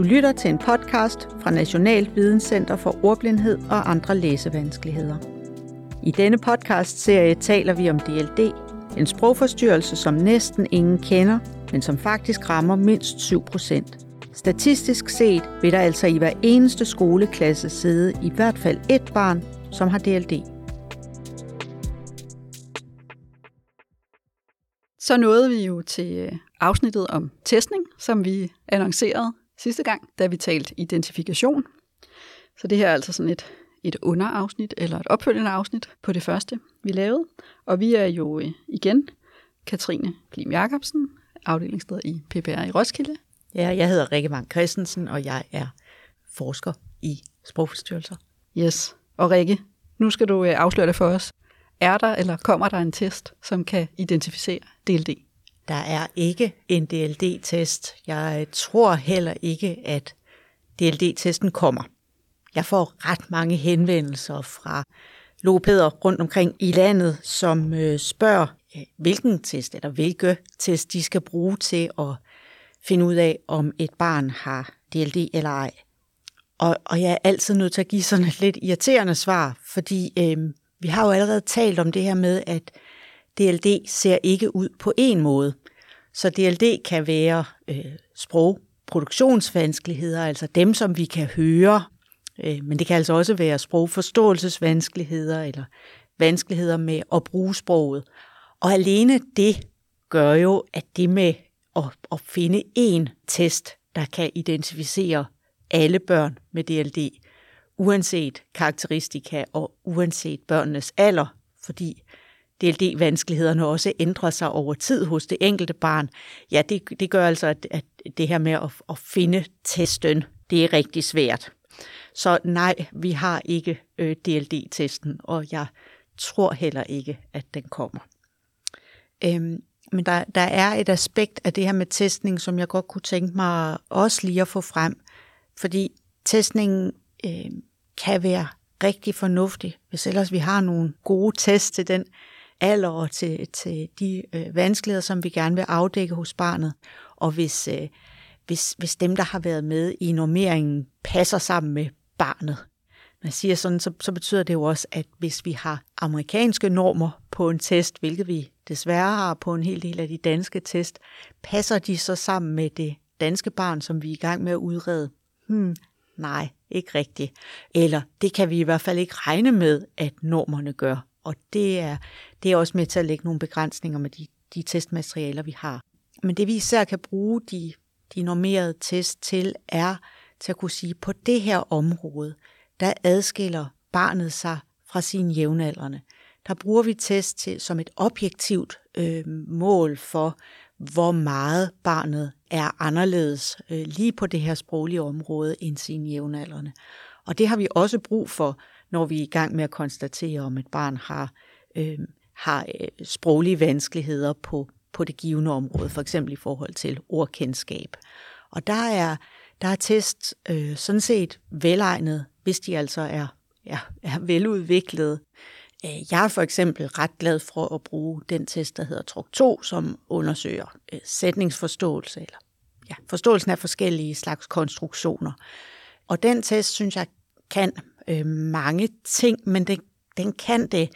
Du lytter til en podcast fra National Videnscenter for Ordblindhed og andre læsevanskeligheder. I denne podcast-serie taler vi om DLD, en sprogforstyrrelse, som næsten ingen kender, men som faktisk rammer mindst 7 procent. Statistisk set vil der altså i hver eneste skoleklasse sidde i hvert fald et barn, som har DLD. Så nåede vi jo til øh, afsnittet om testning, som vi annoncerede sidste gang, da vi talte identifikation. Så det her er altså sådan et, et underafsnit, eller et opfølgende afsnit på det første, vi lavede. Og vi er jo øh, igen Katrine Klim Jacobsen, afdelingsleder i PPR i Roskilde. Ja, jeg hedder Rikke Mang Christensen, og jeg er forsker i sprogforstyrrelser. Yes. Og Rikke, nu skal du øh, afsløre det for os. Er der eller kommer der en test, som kan identificere DLD? Der er ikke en DLD-test. Jeg tror heller ikke, at DLD-testen kommer. Jeg får ret mange henvendelser fra logopæder rundt omkring i landet, som øh, spørger, øh, hvilken test eller hvilke test de skal bruge til at finde ud af, om et barn har DLD eller ej. Og, og jeg er altid nødt til at give sådan et lidt irriterende svar, fordi øh, vi har jo allerede talt om det her med, at DLD ser ikke ud på en måde. Så DLD kan være øh, sprogproduktionsvanskeligheder, altså dem, som vi kan høre, øh, men det kan altså også være sprogforståelsesvanskeligheder eller vanskeligheder med at bruge sproget. Og alene det gør jo, at det med at, at finde én test, der kan identificere alle børn med DLD, uanset karakteristika og uanset børnenes alder, fordi DLD-vanskelighederne også ændrer sig over tid hos det enkelte barn, ja, det, det gør altså, at, at det her med at, at finde testen, det er rigtig svært. Så nej, vi har ikke øh, DLD-testen, og jeg tror heller ikke, at den kommer. Øhm, men der, der er et aspekt af det her med testning, som jeg godt kunne tænke mig også lige at få frem, fordi testningen øh, kan være rigtig fornuftig, hvis ellers vi har nogle gode tests til den alder og til, til de øh, vanskeligheder, som vi gerne vil afdække hos barnet. Og hvis, øh, hvis, hvis dem, der har været med i normeringen, passer sammen med barnet. Når jeg siger sådan, så, så betyder det jo også, at hvis vi har amerikanske normer på en test, hvilket vi desværre har på en hel del af de danske test, passer de så sammen med det danske barn, som vi er i gang med at udrede? Hmm, nej, ikke rigtigt. Eller det kan vi i hvert fald ikke regne med, at normerne gør. Og det er, det er også med til at lægge nogle begrænsninger med de, de testmaterialer, vi har. Men det vi især kan bruge de, de normerede test til, er til at kunne sige, på det her område, der adskiller barnet sig fra sine jævnaldrende. Der bruger vi test til som et objektivt øh, mål for, hvor meget barnet er anderledes øh, lige på det her sproglige område end sine jævnaldrende. Og det har vi også brug for, når vi er i gang med at konstatere, om et barn har, øhm, øh, har sproglige vanskeligheder på, på det givende område, for eksempel i forhold til ordkendskab. Og der er, der er test øh, sådan set velegnet, hvis de altså er, er, er veludviklede. Øh, jeg er for eksempel ret glad for at bruge den test, der hedder TRUK 2, som undersøger øh, sætningsforståelse, eller ja, forståelsen af forskellige slags konstruktioner. Og den test, synes jeg, kan øh, mange ting, men det, den kan det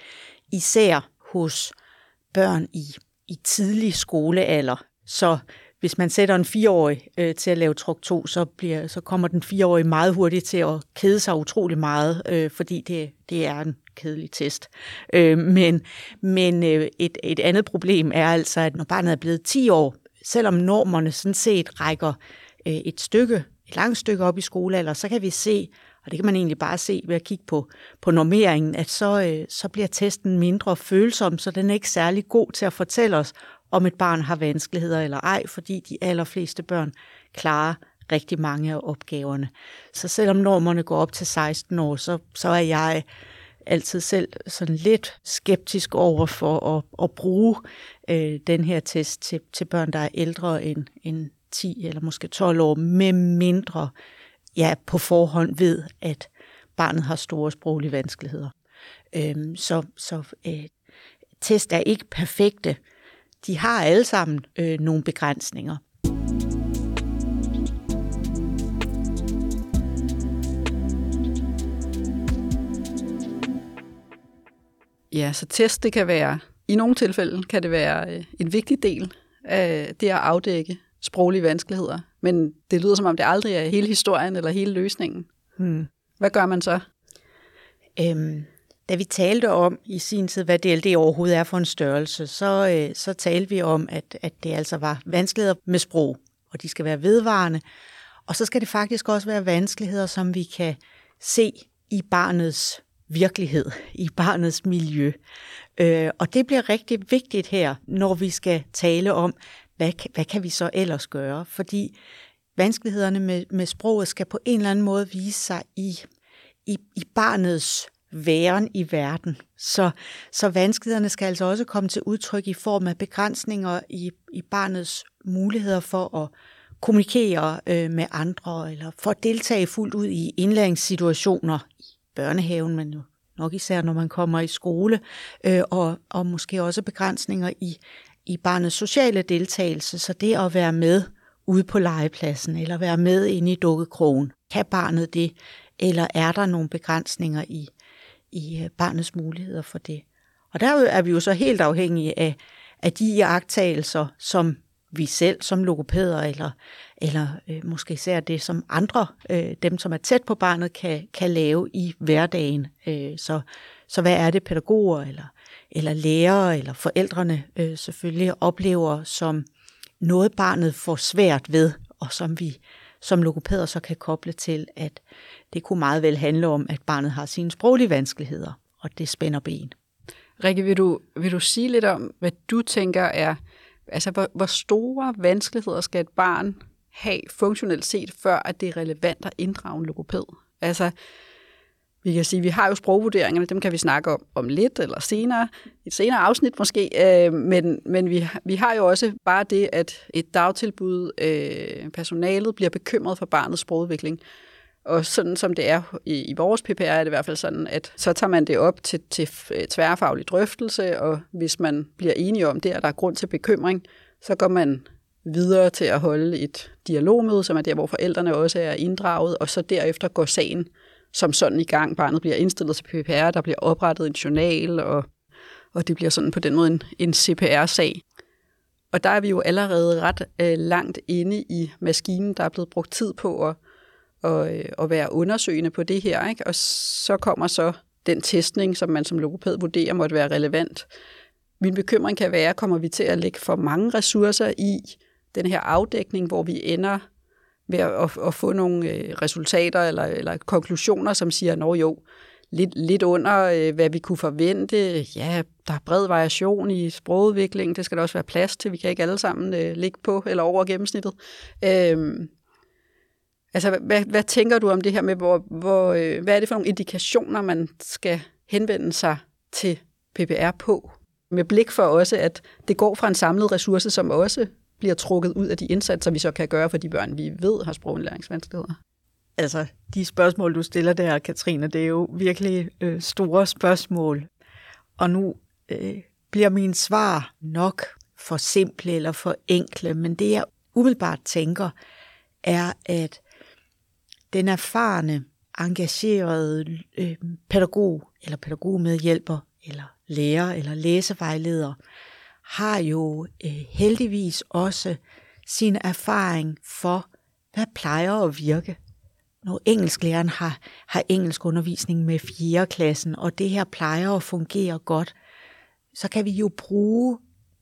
især hos børn i, i tidlig skolealder. Så hvis man sætter en fireårig øh, til at lave truk 2, så, bliver, så kommer den fireårige meget hurtigt til at kede sig utrolig meget, øh, fordi det, det er en kedelig test. Øh, men men øh, et, et andet problem er altså, at når barnet er blevet 10 år, selvom normerne sådan set rækker øh, et stykke, et langt stykke op i skolealder, så kan vi se, og det kan man egentlig bare se ved at kigge på, på normeringen, at så, øh, så bliver testen mindre følsom, så den er ikke særlig god til at fortælle os, om et barn har vanskeligheder eller ej, fordi de allerfleste børn klarer rigtig mange af opgaverne. Så selvom normerne går op til 16 år, så, så er jeg altid selv sådan lidt skeptisk over for at, at bruge øh, den her test til, til børn, der er ældre end, end 10 eller måske 12 år, med mindre ja, på forhånd ved, at barnet har store sproglige vanskeligheder. Øhm, så så øh, test er ikke perfekte. De har alle sammen øh, nogle begrænsninger. Ja, så test det kan være, i nogle tilfælde kan det være øh, en vigtig del af det at afdække sproglige vanskeligheder men det lyder som om, det aldrig er hele historien eller hele løsningen. Hmm. Hvad gør man så? Øhm, da vi talte om i sin tid, hvad DLD overhovedet er for en størrelse, så, øh, så talte vi om, at, at det altså var vanskeligheder med sprog, og de skal være vedvarende. Og så skal det faktisk også være vanskeligheder, som vi kan se i barnets virkelighed, i barnets miljø. Øh, og det bliver rigtig vigtigt her, når vi skal tale om, hvad, hvad kan vi så ellers gøre? Fordi vanskelighederne med, med sproget skal på en eller anden måde vise sig i, i, i barnets væren i verden. Så, så vanskelighederne skal altså også komme til udtryk i form af begrænsninger i, i barnets muligheder for at kommunikere øh, med andre, eller for at deltage fuldt ud i indlæringssituationer i børnehaven, men jo nok især når man kommer i skole, øh, og, og måske også begrænsninger i, i barnets sociale deltagelse. Så det at være med ude på legepladsen, eller være med inde i dukkekrogen, kan barnet det, eller er der nogle begrænsninger i, i øh, barnets muligheder for det? Og der er vi jo så helt afhængige af, af de iagttagelser, som vi selv som logopæder, eller, eller øh, måske især det, som andre, øh, dem som er tæt på barnet, kan, kan lave i hverdagen. Øh, så, så hvad er det pædagoger, eller, eller lærere, eller forældrene øh, selvfølgelig oplever som noget barnet får svært ved, og som vi som logopæder så kan koble til, at det kunne meget vel handle om, at barnet har sine sproglige vanskeligheder, og det spænder ben. Rikke, vil du, vil du sige lidt om, hvad du tænker er Altså, hvor, hvor store vanskeligheder skal et barn have funktionelt set, før at det er relevant at inddrage en logopæd? Altså, vi kan sige, vi har jo sprogvurderingerne, dem kan vi snakke om, om lidt eller senere, et senere afsnit måske, øh, men, men vi, vi har jo også bare det, at et dagtilbud, øh, personalet bliver bekymret for barnets sprogudvikling. Og sådan som det er i, i vores PPR, er det i hvert fald sådan, at så tager man det op til, til øh, tværfaglig drøftelse, og hvis man bliver enige om det, at der er grund til bekymring, så går man videre til at holde et dialogmøde, som er der, hvor forældrene også er inddraget, og så derefter går sagen som sådan i gang. Barnet bliver indstillet til PPR, der bliver oprettet en journal, og, og det bliver sådan på den måde en, en CPR-sag. Og der er vi jo allerede ret øh, langt inde i maskinen, der er blevet brugt tid på at og, øh, være undersøgende på det her. Ikke? Og så kommer så den testning, som man som logoped vurderer måtte være relevant. Min bekymring kan være, kommer vi til at lægge for mange ressourcer i den her afdækning, hvor vi ender ved at, at, at få nogle øh, resultater eller, eller konklusioner, som siger, nå jo, lidt, lidt under, øh, hvad vi kunne forvente. Ja, der er bred variation i sprogudviklingen, det skal der også være plads til. Vi kan ikke alle sammen øh, ligge på eller over gennemsnittet. Øh, Altså, hvad, hvad tænker du om det her med, hvor, hvor, øh, hvad er det for nogle indikationer, man skal henvende sig til PPR på? Med blik for også, at det går fra en samlet ressource, som også bliver trukket ud af de indsatser, vi så kan gøre for de børn, vi ved har sprogindlæringsvanskeligheder. Altså, de spørgsmål, du stiller der, Katrine, det er jo virkelig øh, store spørgsmål. Og nu øh, bliver min svar nok for simple eller for enkle, men det jeg umiddelbart tænker, er, at den erfarne, engagerede øh, pædagog eller pædagogmedhjælper eller lærer eller læsevejleder har jo øh, heldigvis også sin erfaring for, hvad plejer at virke. Når engelsklæreren har, har engelsk undervisning med 4. klassen, og det her plejer at fungere godt, så kan vi jo bruge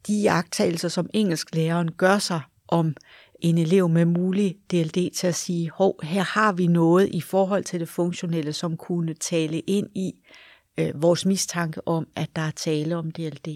de jagttagelser, som engelsklæreren gør sig om en elev med mulig DLD til at sige, hov, her har vi noget i forhold til det funktionelle, som kunne tale ind i øh, vores mistanke om, at der er tale om DLD.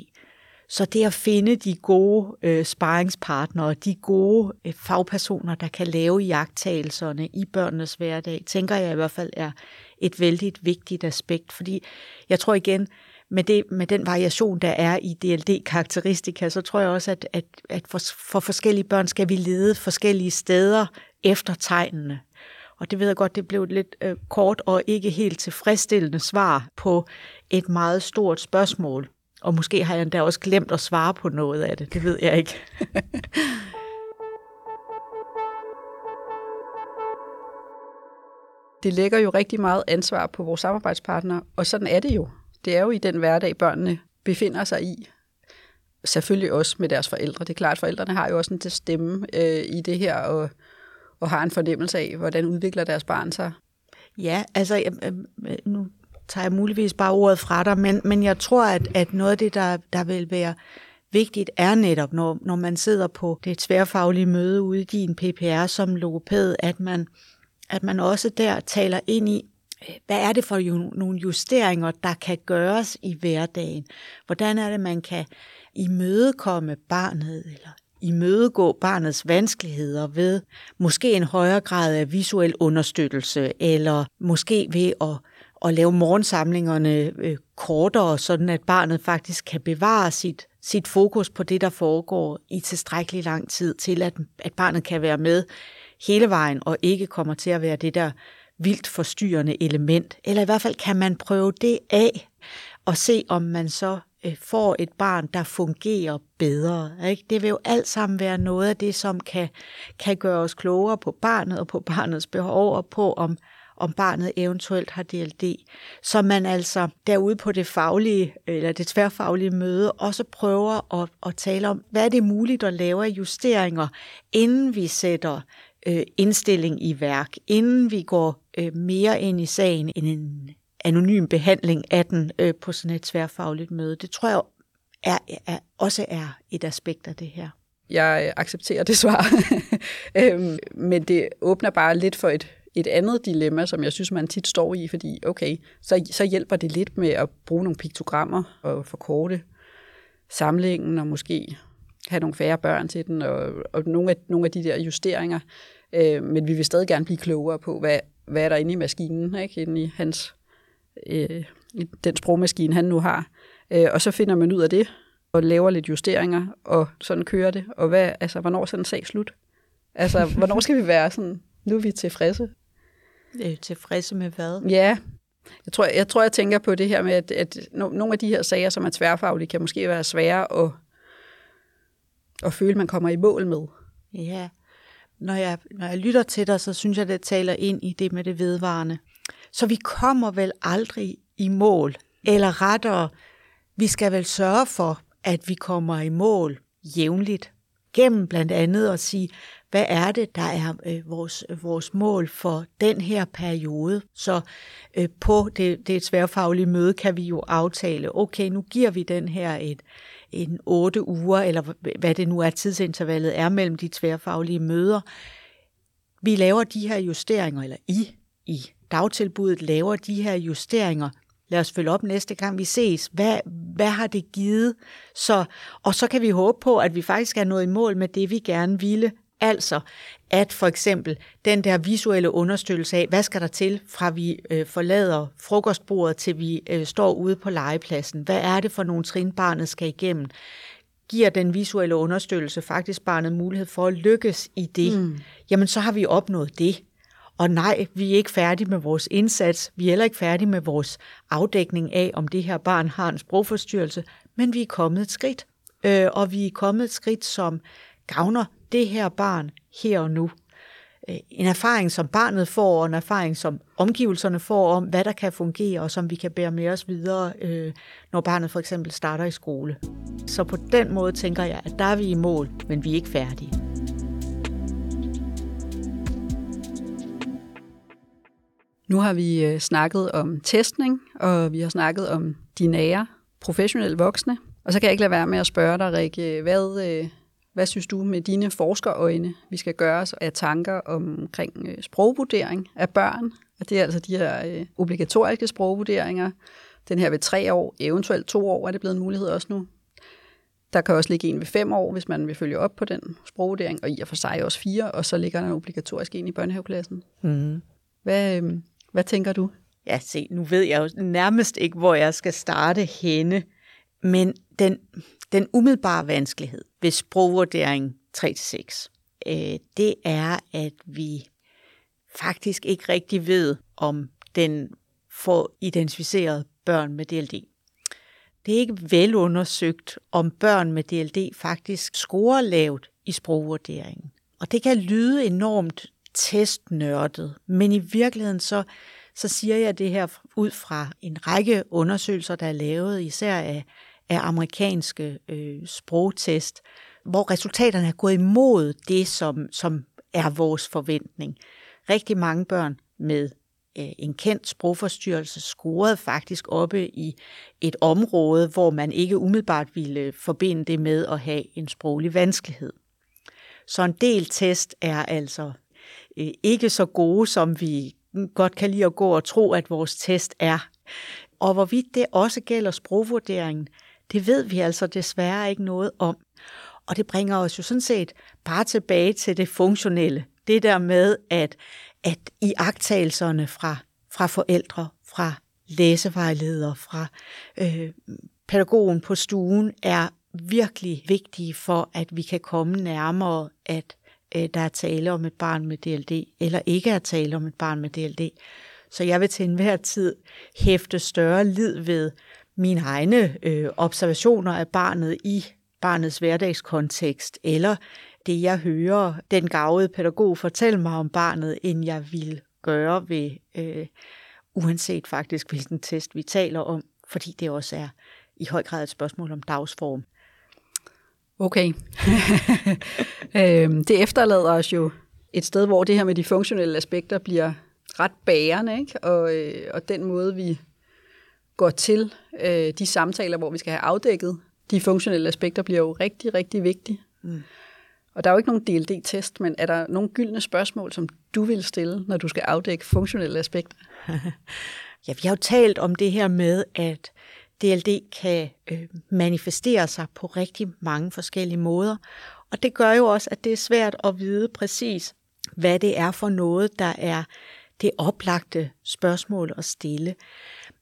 Så det at finde de gode øh, sparringspartnere, de gode øh, fagpersoner, der kan lave jagttagelserne i børnenes hverdag, tænker jeg i hvert fald er et vældig vigtigt aspekt. Fordi jeg tror igen, med, det, med den variation, der er i DLD-karakteristika, så tror jeg også, at, at, at for, for forskellige børn skal vi lede forskellige steder efter tegnene. Og det ved jeg godt, det blev et lidt øh, kort og ikke helt tilfredsstillende svar på et meget stort spørgsmål. Og måske har jeg endda også glemt at svare på noget af det, det ved jeg ikke. det lægger jo rigtig meget ansvar på vores samarbejdspartnere, og sådan er det jo det er jo i den hverdag, børnene befinder sig i. Selvfølgelig også med deres forældre. Det er klart, at forældrene har jo også en til stemme øh, i det her, og, og har en fornemmelse af, hvordan udvikler deres barn sig. Ja, altså nu tager jeg muligvis bare ordet fra dig, men, men jeg tror, at, at noget af det, der, der vil være vigtigt, er netop, når, når man sidder på det tværfaglige møde ude i din PPR som logopæd, at man, at man også der taler ind i, hvad er det for jo, nogle justeringer, der kan gøres i hverdagen? Hvordan er det, man kan imødekomme barnet, eller imødegå barnets vanskeligheder ved måske en højere grad af visuel understøttelse, eller måske ved at, at lave morgensamlingerne øh, kortere, sådan at barnet faktisk kan bevare sit, sit fokus på det, der foregår i tilstrækkelig lang tid, til at, at barnet kan være med hele vejen, og ikke kommer til at være det der vildt forstyrrende element. Eller i hvert fald kan man prøve det af, og se om man så øh, får et barn, der fungerer bedre. Ikke? Det vil jo alt sammen være noget af det, som kan, kan gøre os klogere på barnet og på barnets behov og på, om, om barnet eventuelt har DLD. Så man altså derude på det faglige, eller det tværfaglige møde, også prøver at, at tale om, hvad er det muligt at lave af justeringer, inden vi sætter øh, indstilling i værk, inden vi går øh, mere ind i sagen end en anonym behandling af den øh, på sådan et tværfagligt møde. Det tror jeg er, er, også er et aspekt af det her. Jeg accepterer det svar, øhm, men det åbner bare lidt for et, et andet dilemma, som jeg synes, man tit står i, fordi okay, så, så hjælper det lidt med at bruge nogle piktogrammer og forkorte samlingen og måske have nogle færre børn til den, og, og nogle, af, nogle af de der justeringer. Øh, men vi vil stadig gerne blive klogere på, hvad, hvad er der inde i maskinen, ikke? inde i hans øh, i den sprogmaskine, han nu har. Øh, og så finder man ud af det, og laver lidt justeringer, og sådan kører det. Og hvad, altså, hvornår er sådan en sag slut? Altså, hvornår skal vi være sådan, nu er vi tilfredse? Øh, tilfredse med hvad? Ja, jeg tror, jeg tror, jeg tænker på det her med, at, at nogle af de her sager, som er tværfaglige, kan måske være svære at, at føle, man kommer i mål med. Ja, når jeg, når jeg lytter til dig, så synes jeg, det taler ind i det med det vedvarende. Så vi kommer vel aldrig i mål, eller rettere, vi skal vel sørge for, at vi kommer i mål jævnligt, gennem blandt andet at sige, hvad er det, der er øh, vores, øh, vores mål for den her periode. Så øh, på det, det tværfaglige møde kan vi jo aftale, okay, nu giver vi den her et, en otte uger, eller hvad det nu er, tidsintervallet er mellem de tværfaglige møder. Vi laver de her justeringer, eller I, i dagtilbuddet laver de her justeringer. Lad os følge op næste gang vi ses. Hvad, hvad har det givet? Så, og så kan vi håbe på, at vi faktisk er nået i mål med det, vi gerne ville. Altså, at for eksempel den der visuelle understøttelse af, hvad skal der til, fra vi øh, forlader frokostbordet, til vi øh, står ude på legepladsen. Hvad er det for nogle trin, barnet skal igennem? Giver den visuelle understøttelse faktisk barnet mulighed for at lykkes i det? Mm. Jamen, så har vi opnået det. Og nej, vi er ikke færdige med vores indsats. Vi er heller ikke færdige med vores afdækning af, om det her barn har en sprogforstyrrelse, men vi er kommet et skridt. Øh, og vi er kommet et skridt, som gavner det her barn her og nu. Øh, en erfaring, som barnet får, og en erfaring, som omgivelserne får om, hvad der kan fungere, og som vi kan bære med os videre, øh, når barnet for eksempel starter i skole. Så på den måde tænker jeg, at der er vi i mål, men vi er ikke færdige. Nu har vi øh, snakket om testning, og vi har snakket om de nære professionelle voksne. Og så kan jeg ikke lade være med at spørge dig, Rikke, hvad, hvad synes du med dine forskerøjne, vi skal gøre os af tanker omkring øh, sprogvurdering af børn? Og det er altså de her obligatoriske sprogvurderinger. Den her ved tre år, eventuelt to år, er det blevet en mulighed også nu. Der kan også ligge en ved fem år, hvis man vil følge op på den sprogvurdering, og i og for sig også fire, og så ligger der en obligatorisk en i børnehaveklassen. Mm. Hvad, hvad tænker du? Ja, se, nu ved jeg jo nærmest ikke, hvor jeg skal starte henne, men den, den umiddelbare vanskelighed ved sprogvurdering 3-6, øh, det er, at vi faktisk ikke rigtig ved, om den får identificeret børn med DLD. Det er ikke velundersøgt, om børn med DLD faktisk scorer lavt i sprogvurderingen. Og det kan lyde enormt testnørdet, men i virkeligheden så, så siger jeg det her ud fra en række undersøgelser, der er lavet, især af, af amerikanske øh, sprogtest, hvor resultaterne er gået imod det, som, som er vores forventning. Rigtig mange børn med øh, en kendt sprogforstyrrelse scorede faktisk oppe i et område, hvor man ikke umiddelbart ville forbinde det med at have en sproglig vanskelighed. Så en del test er altså øh, ikke så gode, som vi godt kan lide at gå og tro, at vores test er. Og hvorvidt det også gælder sprogvurderingen, det ved vi altså desværre ikke noget om. Og det bringer os jo sådan set bare tilbage til det funktionelle. Det der med, at, at i agtagelserne fra, fra forældre, fra læsevejledere, fra øh, pædagogen på stuen, er virkelig vigtige for, at vi kan komme nærmere, at øh, der er tale om et barn med DLD, eller ikke er tale om et barn med DLD. Så jeg vil til enhver tid hæfte større lid ved mine egne øh, observationer af barnet i barnets hverdagskontekst, eller det, jeg hører den gavede pædagog fortælle mig om barnet, end jeg vil gøre ved, øh, uanset faktisk hvilken test vi taler om, fordi det også er i høj grad et spørgsmål om dagsform. Okay. øhm, det efterlader os jo et sted, hvor det her med de funktionelle aspekter bliver ret bærende, ikke? Og, øh, og den måde, vi går til øh, de samtaler, hvor vi skal have afdækket de funktionelle aspekter, bliver jo rigtig, rigtig vigtige. Mm. Og der er jo ikke nogen DLD-test, men er der nogle gyldne spørgsmål, som du vil stille, når du skal afdække funktionelle aspekter? ja, vi har jo talt om det her med, at DLD kan øh, manifestere sig på rigtig mange forskellige måder. Og det gør jo også, at det er svært at vide præcis, hvad det er for noget, der er det oplagte spørgsmål at stille.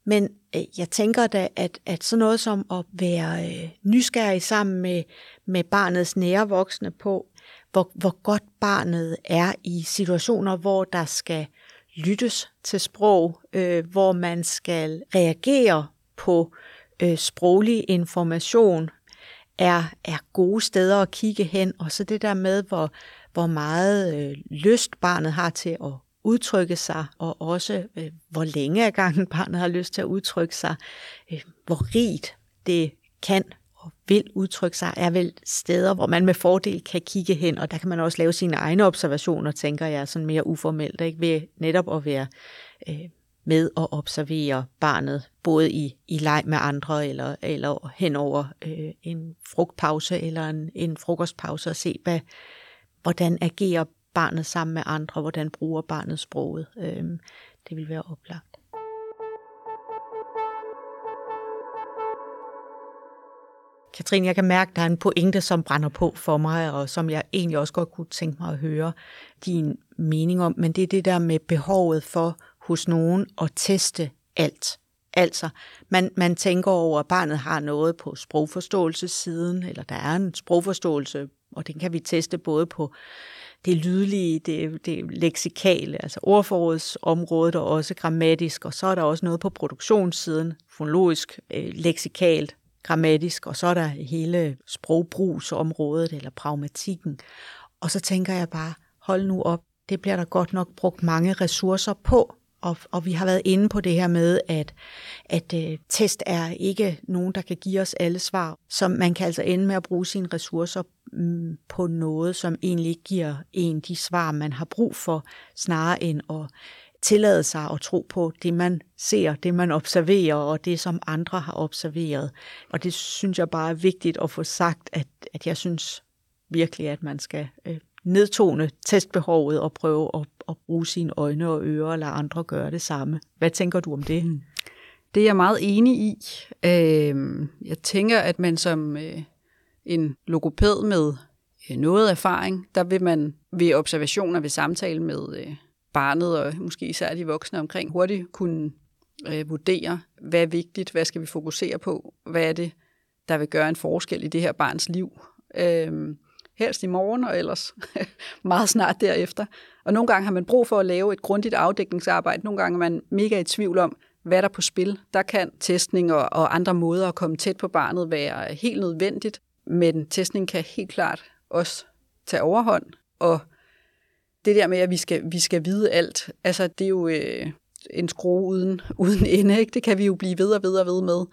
Men Øh, jeg tænker da, at, at sådan noget som at være øh, nysgerrig sammen med, med barnets nære voksne på, hvor, hvor godt barnet er i situationer, hvor der skal lyttes til sprog, øh, hvor man skal reagere på øh, sproglig information, er, er gode steder at kigge hen, og så det der med, hvor, hvor meget øh, lyst barnet har til at udtrykke sig, og også øh, hvor længe ad gangen barnet har lyst til at udtrykke sig, øh, hvor rigt det kan og vil udtrykke sig, er vel steder, hvor man med fordel kan kigge hen, og der kan man også lave sine egne observationer, tænker jeg, sådan mere uformelt, ikke? ved netop at være øh, med at observere barnet, både i, i leg med andre, eller, eller hen over øh, en frugtpause, eller en, en frokostpause, og se, hvad, hvordan agerer barnet sammen med andre, hvordan bruger barnet sproget. Øh, det vil være oplagt. Katrine, jeg kan mærke, at der er en pointe, som brænder på for mig, og som jeg egentlig også godt kunne tænke mig at høre din mening om, men det er det der med behovet for hos nogen at teste alt. Altså, man, man tænker over, at barnet har noget på sprogforståelsessiden, eller der er en sprogforståelse, og den kan vi teste både på det lydlige, det, det leksikale, altså ordforrådsområdet, og også grammatisk, og så er der også noget på produktionssiden, fonologisk, øh, leksikalt, grammatisk, og så er der hele sprogbrugsområdet, eller pragmatikken. Og så tænker jeg bare, hold nu op, det bliver der godt nok brugt mange ressourcer på, og, og vi har været inde på det her med, at, at øh, test er ikke nogen, der kan give os alle svar. Så man kan altså ende med at bruge sine ressourcer mm, på noget, som egentlig ikke giver en de svar, man har brug for, snarere end at tillade sig at tro på det, man ser, det man observerer, og det, som andre har observeret. Og det synes jeg bare er vigtigt at få sagt, at, at jeg synes virkelig, at man skal øh, nedtone testbehovet og prøve at, at bruge sine øjne og ører og lade andre gøre det samme. Hvad tænker du om det? Mm. Det er jeg meget enig i. Øh, jeg tænker, at man som øh, en logoped med øh, noget erfaring, der vil man ved observationer, ved samtale med øh, barnet og måske især de voksne omkring, hurtigt kunne øh, vurdere, hvad er vigtigt, hvad skal vi fokusere på, hvad er det, der vil gøre en forskel i det her barns liv øhm, helst i morgen, og ellers meget snart derefter. Og nogle gange har man brug for at lave et grundigt afdækningsarbejde. Nogle gange er man mega i tvivl om, hvad der er på spil. Der kan testning og, og andre måder at komme tæt på barnet være helt nødvendigt, men testning kan helt klart også tage overhånd. Og det der med, at vi skal, vi skal vide alt, altså det er jo... Øh, en skrue uden, uden ende. Ikke? Det kan vi jo blive ved og ved og ved med.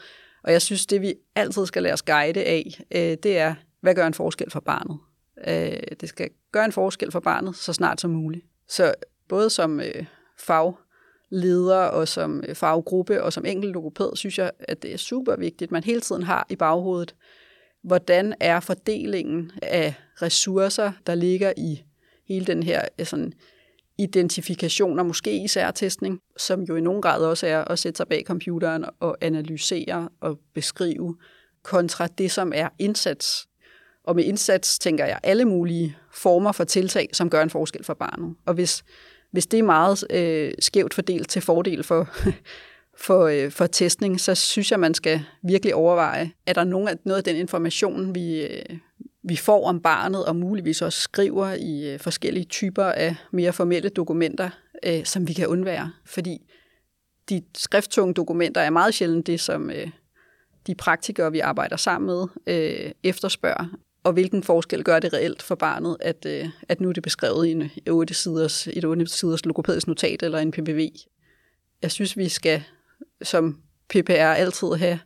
Og jeg synes, det vi altid skal lade os guide af, øh, det er, hvad gør en forskel for barnet? Øh, det skal gøre en forskel for barnet så snart som muligt. Så både som øh, fagleder og som øh, faggruppe og som enkelt logopæd, synes jeg, at det er super vigtigt, at man hele tiden har i baghovedet, hvordan er fordelingen af ressourcer, der ligger i hele den her øh, sådan, identifikation og måske især testning, som jo i nogen grad også er at sætte sig bag computeren og analysere og beskrive, kontra det, som er indsats. Og med indsats tænker jeg alle mulige former for tiltag, som gør en forskel for barnet. Og hvis, hvis det er meget øh, skævt fordelt til fordel for, for, øh, for testning, så synes jeg, man skal virkelig overveje, er der nogen af, noget af den information, vi, øh, vi får om barnet, og muligvis også skriver i øh, forskellige typer af mere formelle dokumenter, øh, som vi kan undvære. Fordi de skrifttunge dokumenter er meget sjældent det, som øh, de praktikere, vi arbejder sammen med, øh, efterspørger. Og hvilken forskel gør det reelt for barnet, at, øh, at nu er det beskrevet i en 8 siders, et 8 siders logopædisk notat eller en PPV. Jeg synes, vi skal som PPR altid have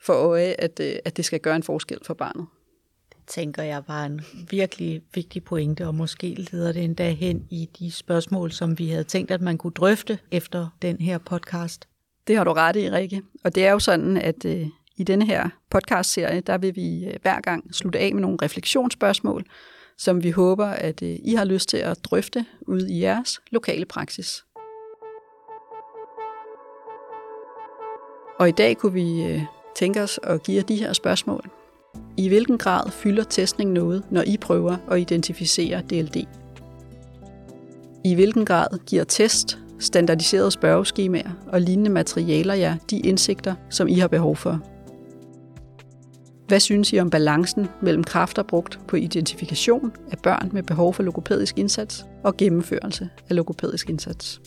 for øje, at, øh, at det skal gøre en forskel for barnet tænker jeg var en virkelig vigtig pointe, og måske leder det endda hen i de spørgsmål, som vi havde tænkt, at man kunne drøfte efter den her podcast. Det har du ret i, Rikke. Og det er jo sådan, at øh, i denne her podcast-serie, der vil vi øh, hver gang slutte af med nogle refleksionsspørgsmål, som vi håber, at øh, I har lyst til at drøfte ude i jeres lokale praksis. Og i dag kunne vi øh, tænke os at give jer de her spørgsmål. I hvilken grad fylder testning noget, når I prøver at identificere DLD? I hvilken grad giver test, standardiserede spørgeskemaer og lignende materialer jer de indsigter, som I har behov for? Hvad synes I om balancen mellem kræfter brugt på identifikation af børn med behov for logopædisk indsats og gennemførelse af logopædisk indsats?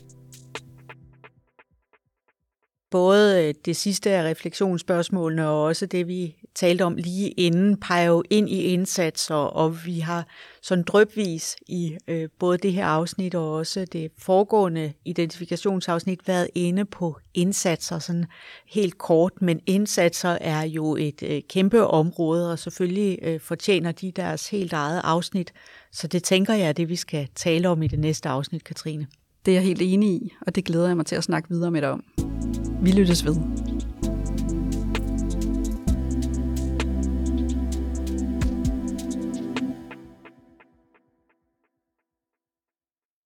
Både øh, det sidste af refleksionsspørgsmålene og også det, vi talte om lige inden, peger jo ind i indsatser, og vi har sådan drøbvis i øh, både det her afsnit og også det foregående identifikationsafsnit været inde på indsatser sådan helt kort, men indsatser er jo et øh, kæmpe område, og selvfølgelig øh, fortjener de deres helt eget afsnit, så det tænker jeg er det, vi skal tale om i det næste afsnit, Katrine. Det er jeg helt enig i, og det glæder jeg mig til at snakke videre med dig om. Vi lyttes ved.